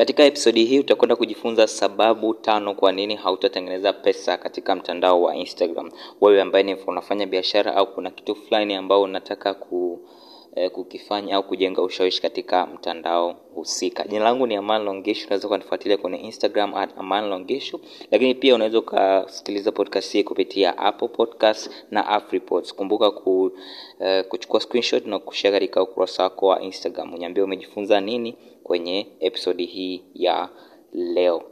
Katika episodi hii utakwenda kujifunza sababu tano kwa nini hautatengeneza pesa katika mtandao wa Instagram. Wewe ambaye ni unafanya biashara au kuna kitu fulani ambao unataka ku, eh, kukifanya au kujenga ushawishi katika mtandao husika. Jina langu ni Aman Longishu, unaweza kunifuatilia kwenye Instagram at Aman Longishu, lakini pia unaweza ukasikiliza podcast hii kupitia Apple Podcast na Afripods. Kumbuka ku, eh, kuchukua screenshot na kushare katika ukurasa wako wa Instagram. Uniambie umejifunza nini kwenye episodi hii ya leo.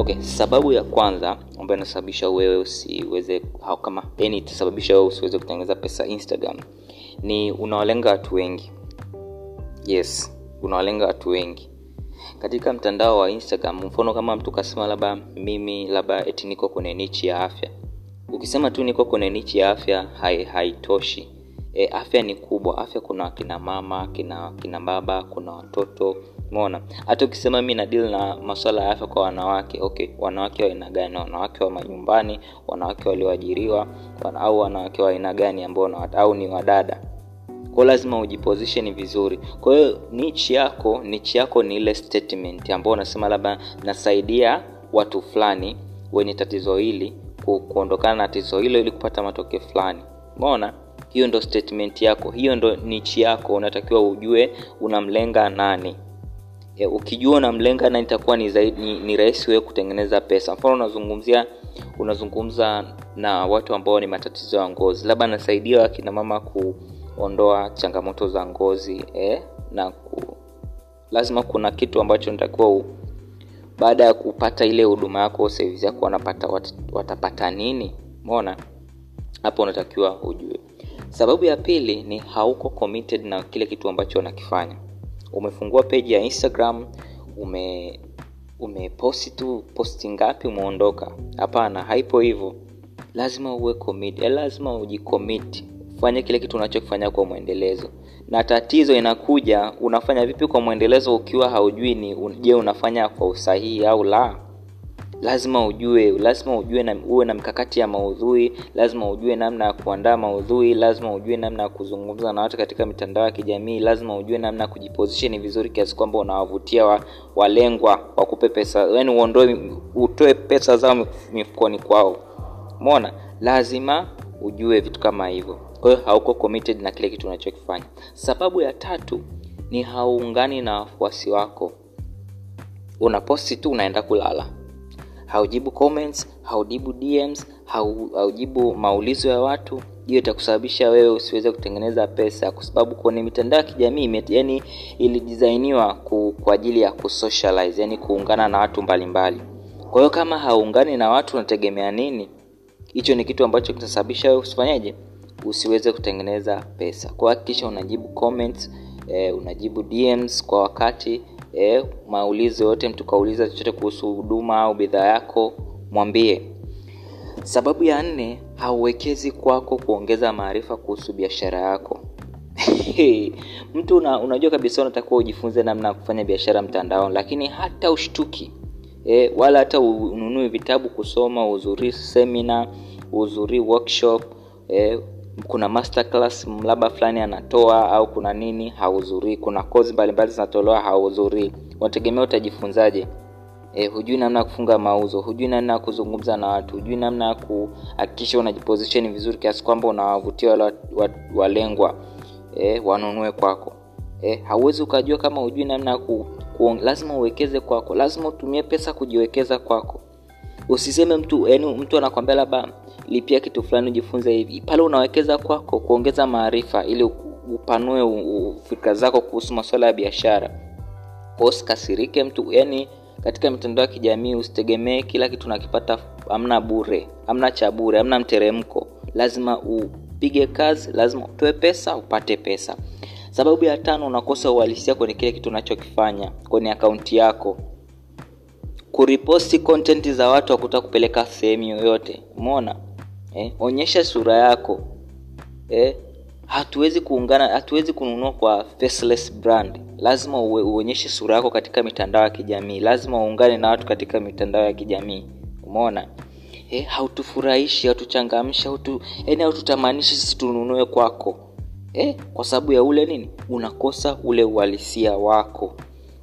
Okay, sababu ya kwanza ambayo inasababisha wewe usiweze kama itasababisha wewe usiweze kutengeneza pesa Instagram ni unawalenga watu wengi. Yes, unawalenga watu wengi katika mtandao wa Instagram. Mfano kama mtu kasema labda mimi labda eti niko kwenye nichi ya afya. Ukisema tu niko kwenye nichi ya afya hai, haitoshi. E, afya ni kubwa. Afya kuna kina mama, kina kina baba, kuna watoto umeona? Hata ukisema mi nadili na masuala ya afya kwa wanawake okay wanawake wa aina gani? Wanawake wa manyumbani wanawake walioajiriwa au wanawake wa aina gani ambao au ni wadada? Kwao lazima ujiposition vizuri. Kwa hiyo nichi yako nichi yako ni ile statement ambayo unasema labda nasaidia watu fulani wenye tatizo hili kuondokana na tatizo hilo ili kupata matokeo fulani. Umeona? Hiyo ndo statement yako. Hiyo ndo nichi yako. Unatakiwa ujue unamlenga nani e, ukijua unamlenga na itakuwa ni, zaidi, ni, ni rahisi wewe kutengeneza pesa. Mfano unazungumzia unazungumza na watu ambao ni matatizo ya ngozi. Labda nasaidia akina mama kuondoa changamoto za ngozi eh, na ku, lazima kuna kitu ambacho nitakiwa baada ya kupata ile huduma yako service yako wanapata wat, watapata nini? Umeona? Hapo unatakiwa ujue. Sababu ya pili ni hauko committed na kile kitu ambacho unakifanya umefungua peji ya instagram ume umeposti tu posti ngapi umeondoka. Hapana haipo hivyo. Lazima uwe commit lazima ujicommit. Fanye kile kitu unachokifanya kwa mwendelezo. Na tatizo inakuja unafanya vipi kwa mwendelezo ukiwa haujui ni je unafanya kwa usahihi au la lazima ujue lazima ujue na uwe na mkakati ya maudhui lazima ujue namna ya kuandaa maudhui lazima ujue namna ya kuzungumza na watu katika mitandao ya kijamii lazima ujue namna ya kujiposition vizuri kiasi kwamba unawavutia wa, walengwa wakupe pesa yaani uondoe utoe pesa zao mifukoni kwao. Mona lazima ujue vitu kama hivyo. Kwa hiyo hauko committed na kile kitu unachokifanya. Sababu ya tatu ni hauungani na wafuasi wako. Unaposti tu unaenda kulala haujibu comments haujibu dms hau, haujibu maulizo ya watu. Hiyo itakusababisha wewe usiweze kutengeneza pesa kwa sababu kwenye mitandao ya kijamii yani ilidisainiwa kwa ajili ya kusocialize yani kuungana na watu mbalimbali. Kwa hiyo kama hauungani na watu unategemea nini? Hicho ni kitu ambacho kitasababisha wewe usifanyaje usiweze kutengeneza pesa. Kwa hakikisha unajibu comments eh, unajibu dms kwa wakati e, maulizo yote mtu kauliza chochote kuhusu huduma au bidhaa yako mwambie. Sababu ya nne hauwekezi kwako kuongeza maarifa kuhusu biashara yako. Mtu una, unajua kabisa unatakiwa ujifunze namna ya kufanya biashara mtandaoni lakini hata ushtuki e, wala hata ununue vitabu kusoma uhudhurii semina uhudhurii workshop e, kuna masterclass labda fulani anatoa au kuna nini hahudhurii kuna kozi mbalimbali zinatolewa hahudhurii unategemea utajifunzaje? E, hujui namna ya kufunga mauzo hujui namna ya kuzungumza na watu hujui namna ya kuhakikisha unajiposition vizuri kiasi kwamba unawavutia wale walengwa. E, wanunue kwako. E, hauwezi ukajua kama hujui namna ya ku, ku, lazima uwekeze kwako lazima utumie pesa kujiwekeza kwako usiseme mtu yani mtu anakwambia labda lipia kitu fulani ujifunze hivi. Pale unawekeza kwako kuongeza maarifa ili upanue fikra zako kuhusu masuala ya biashara. Usikasirike mtu yani katika mitandao ya kijamii usitegemee kila kitu nakipata amna bure amna cha bure amna mteremko. Lazima upige kazi lazima utoe pesa upate pesa. Sababu ya tano unakosa uhalisia kwenye kile kitu unachokifanya kwenye akaunti yako kuriposti content za watu wakuta kupeleka sehemu yoyote. Umeona? Eh, onyesha sura yako. Eh, hatuwezi kuungana hatuwezi kununua kwa faceless brand. Lazima uwe, uonyeshe sura yako katika mitandao ya kijamii. Lazima uungane na watu katika mitandao ya kijamii. Umeona? Eh, hautufurahishi hautuchangamshi hautu, yani haututamanishi sisi tununue kwako. Eh, kwa sababu ya ule nini? Unakosa ule uhalisia wako.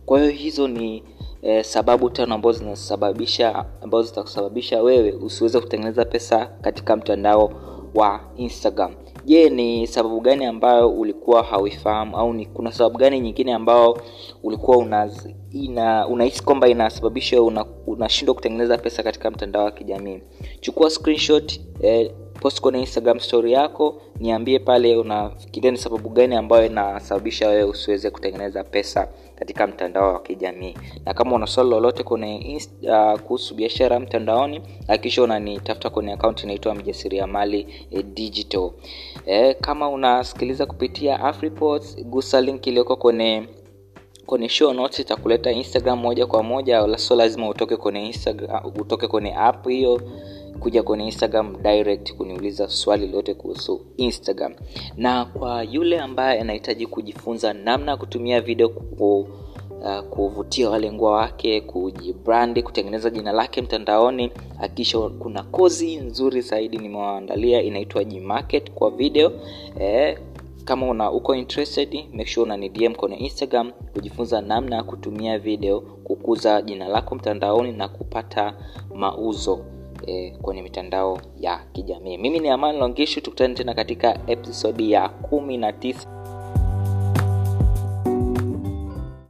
Kwa hiyo hizo ni eh, sababu tano ambazo zinasababisha ambazo zitakusababisha wewe usiweze kutengeneza pesa katika mtandao wa instagram. Je ni sababu gani ambayo ulikuwa hauifahamu au ni kuna sababu gani nyingine ambayo ulikuwa unaz, ina unahisi kwamba inasababisha unashindwa una kutengeneza pesa katika mtandao wa kijamii? Chukua screenshot eh, post kwenye instagram story yako niambie pale unafikiria ni sababu gani ambayo inasababisha wewe usiweze kutengeneza pesa katika mtandao wa kijamii. Na kama una swali lolote kwenye uh, kuhusu biashara mtandaoni hakikisha unanitafuta kwenye akaunti inaitwa mjasiriamali e, digital. E, kama unasikiliza kupitia afriports gusa link iliyoko kwenye kwenye show notes itakuleta instagram moja kwa moja so lazima utoke kwenye instagram utoke kwenye app hiyo kuja kwenye instagram direct kuniuliza swali lote kuhusu instagram. Na kwa yule ambaye anahitaji kujifunza namna ya kutumia video ku, uh, kuvutia walengwa wake kujibrandi kutengeneza jina lake mtandaoni akisha kuna kozi nzuri zaidi nimewaandalia inaitwa gmarket kwa video. Eh, kama una uko interested make sure una dm kwenye instagram kujifunza namna ya kutumia video kukuza jina lako mtandaoni na kupata mauzo eh, kwenye mitandao ya kijamii. Mimi ni amani longishu tukutane tena katika episodi ya kumi na tisa